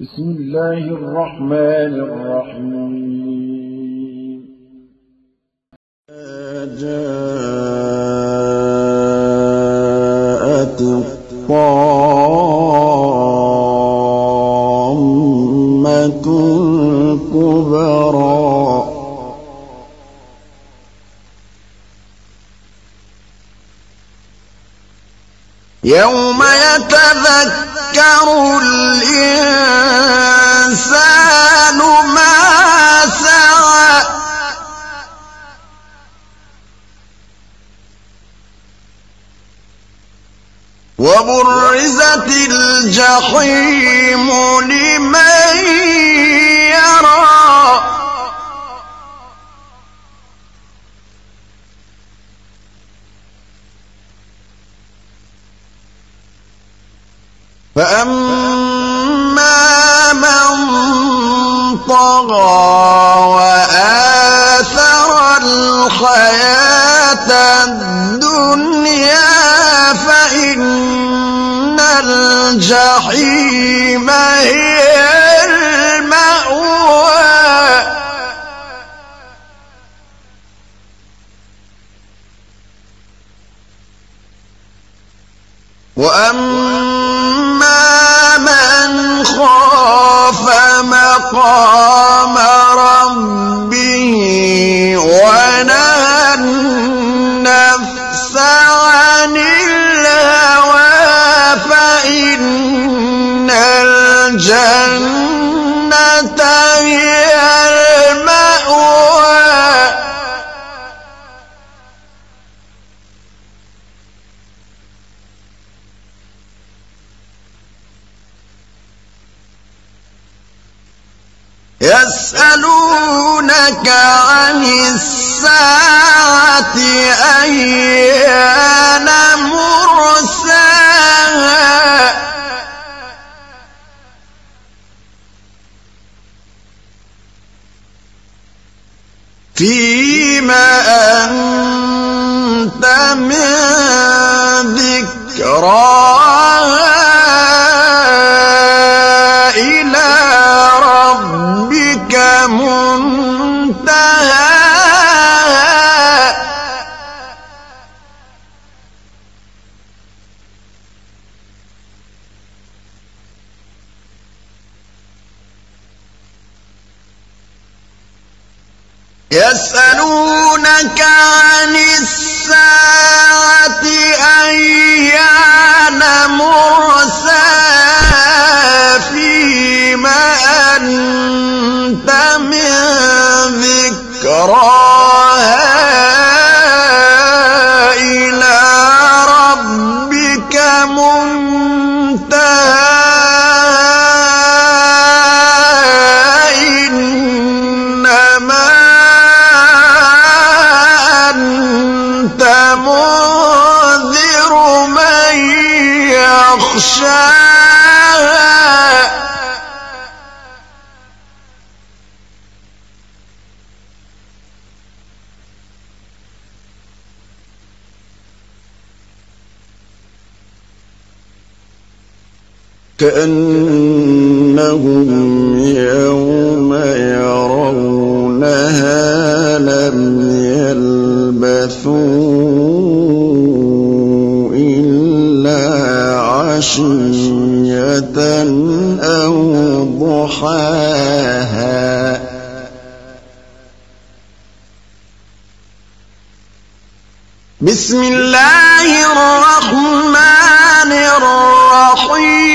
بسم الله الرحمن الرحيم. جاءت الطامة الكبرى يوم وبرزت الجحيم لمن يرى. فأما من طغى الجحيم يسألونك عن الساعة أيان مرساها؟ فيما أنت من ذكراها؟ يسألونك عن الساعة أيان مرساها كأنهم يوم يرونها لم يلبثوا إلا عشية أو ضحاها. بسم الله الرحمن الرحيم.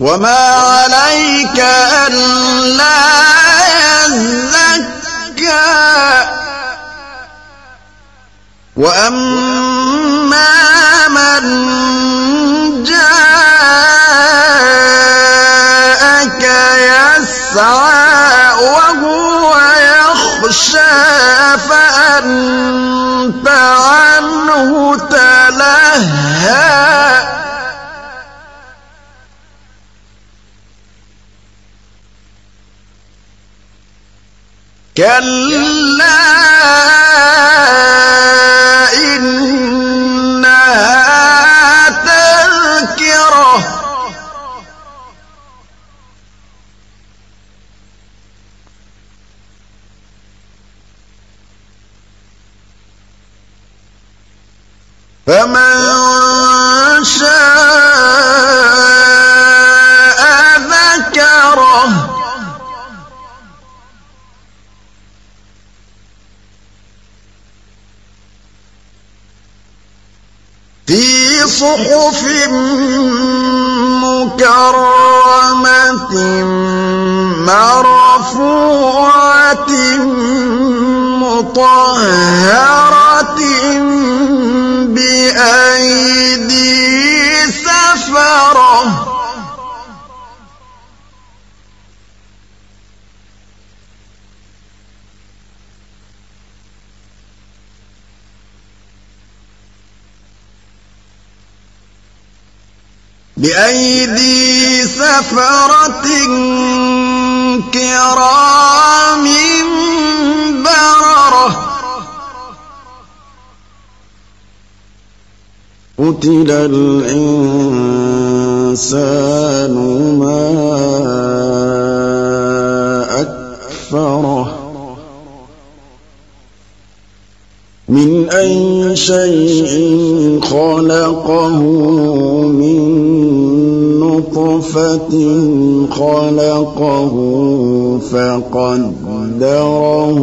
وما عليك ألا يزكى وأما من جاءك يسعى وهو يخشى فأنت عنه تلهى كلا في صحف مكرمة مرفوعة مطهرة بأيدي سفرة بأيدي سفرة كرام بررة. قتل الإنسان ما أكفره. من أي شيء خلقه من نطفة خلقه فقدره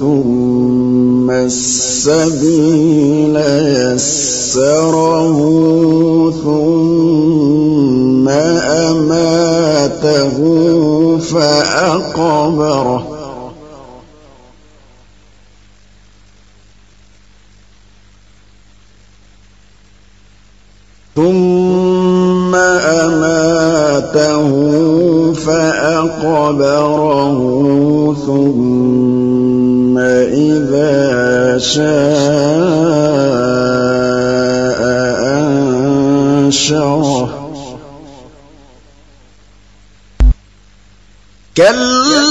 ثم السبيل يسره ثم أماته فأقبره ثم أماته فأقبره ثم إذا شاء أنشره. كلا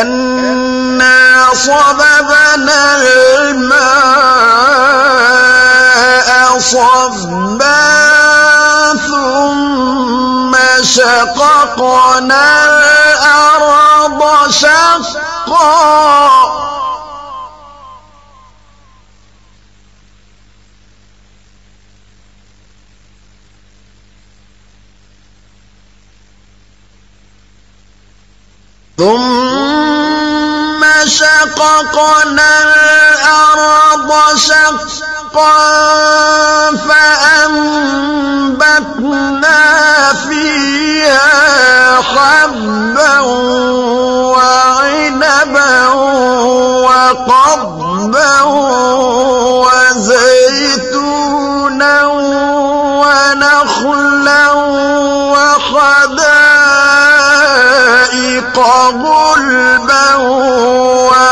أنا صببنا الماء صبا ثم شققنا الأرض شقا ثم شققنا الأرض شقا فأنبتنا فيها حبا وعنبا وقضبا وزيتونا ونخلا وحدائق غلبا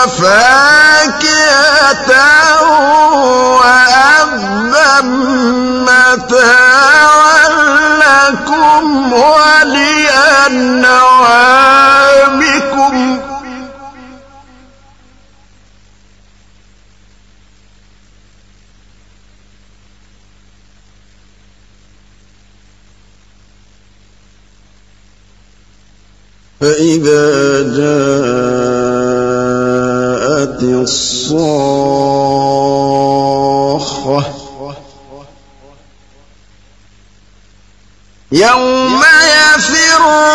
وفاكهة وأبا متاعا لكم ولأنعامكم. فإذا جاءت الصاخة يوم يفر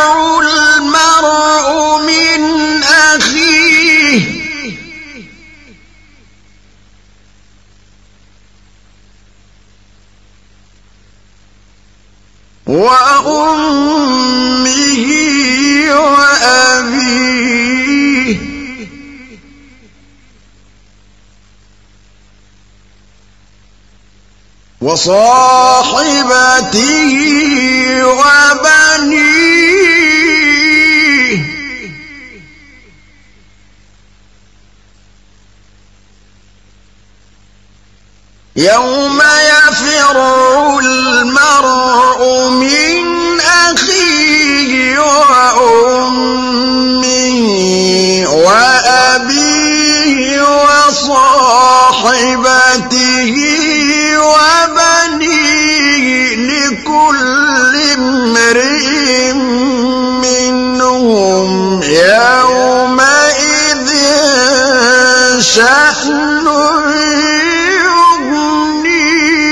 وصاحبته وبنيه. يوم يفر المرء من أخيه وأمه وأبيه وصاحبته. يغنيه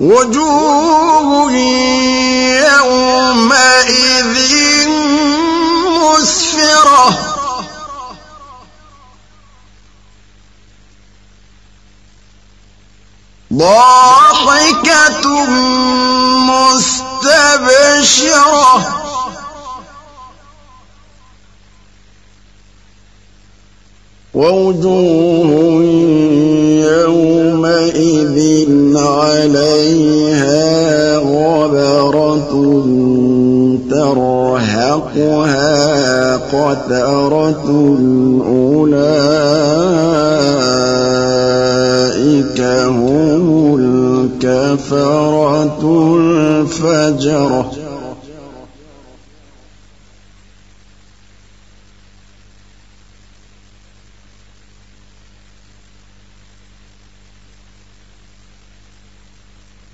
وجوه ضاحكة مستبشرة. ووجوه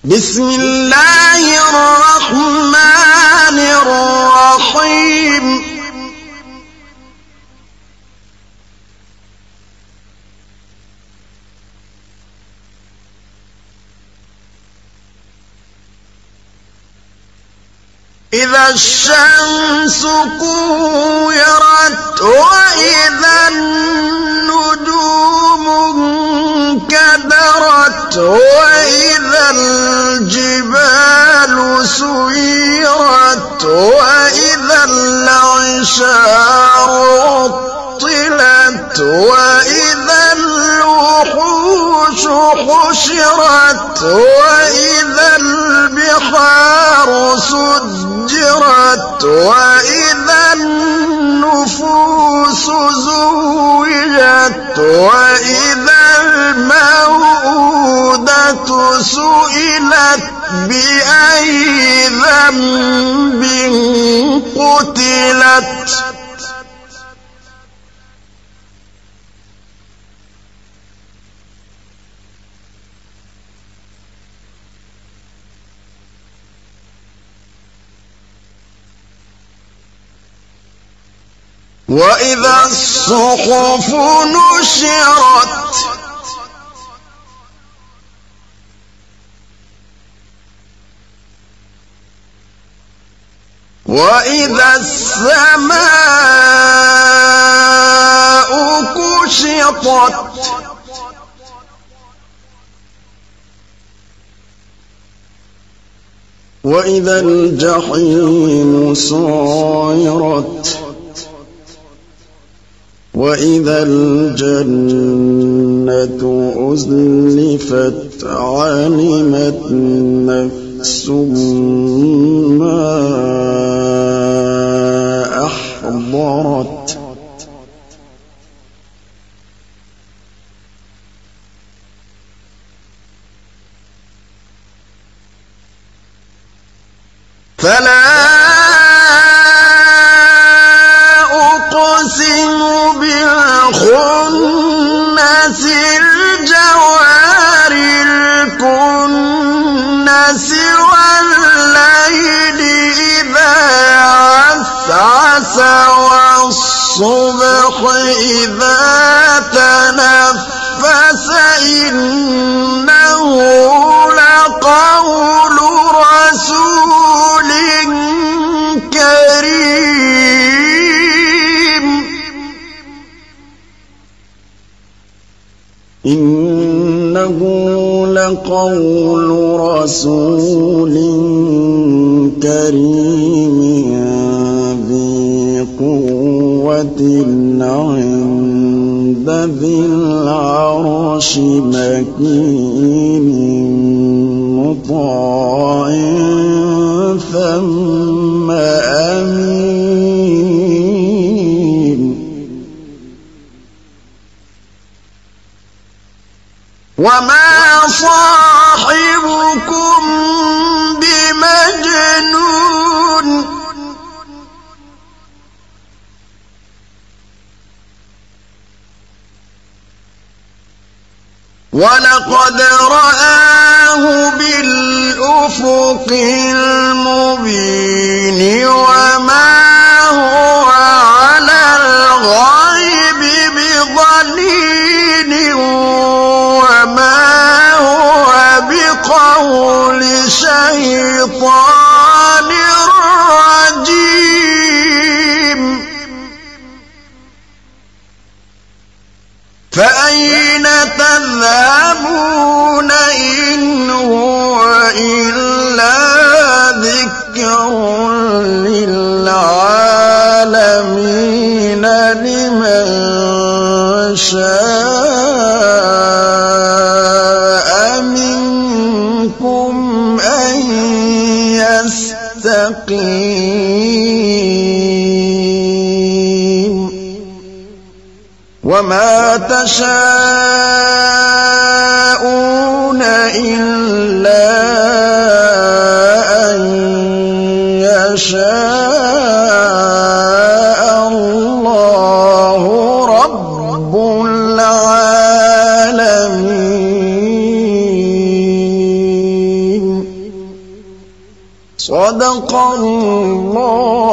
بسم الله الرحمن الرحيم. إذا الشمس كورت وإذا النجوم انكدرت وإذا الجبال سيرت وإذا العشار عطلت وإذا الوحوش حشرت وإذا البحار سجرت وإذا النفوس زوجت وإذا الموءودة سئلت بأي ذنب وإذا الصحف نشرت وإذا السماء كشطت وإذا الجحيم صايرت وإذا الجنة أزلفت علمت نفس ما أحضرت. فلا والصبح إذا تنفس إنه لقول رسول إنه لقول رسول كريم. قوة عند ذي العرش مكين مطاع ثم أمين وما صاحبكم ولقد رآه بالأفق المبين وما هو على الغيب بضنين بقول شيطان مستقيم. وما تشاءون إلا أن يشاء. صدق الله.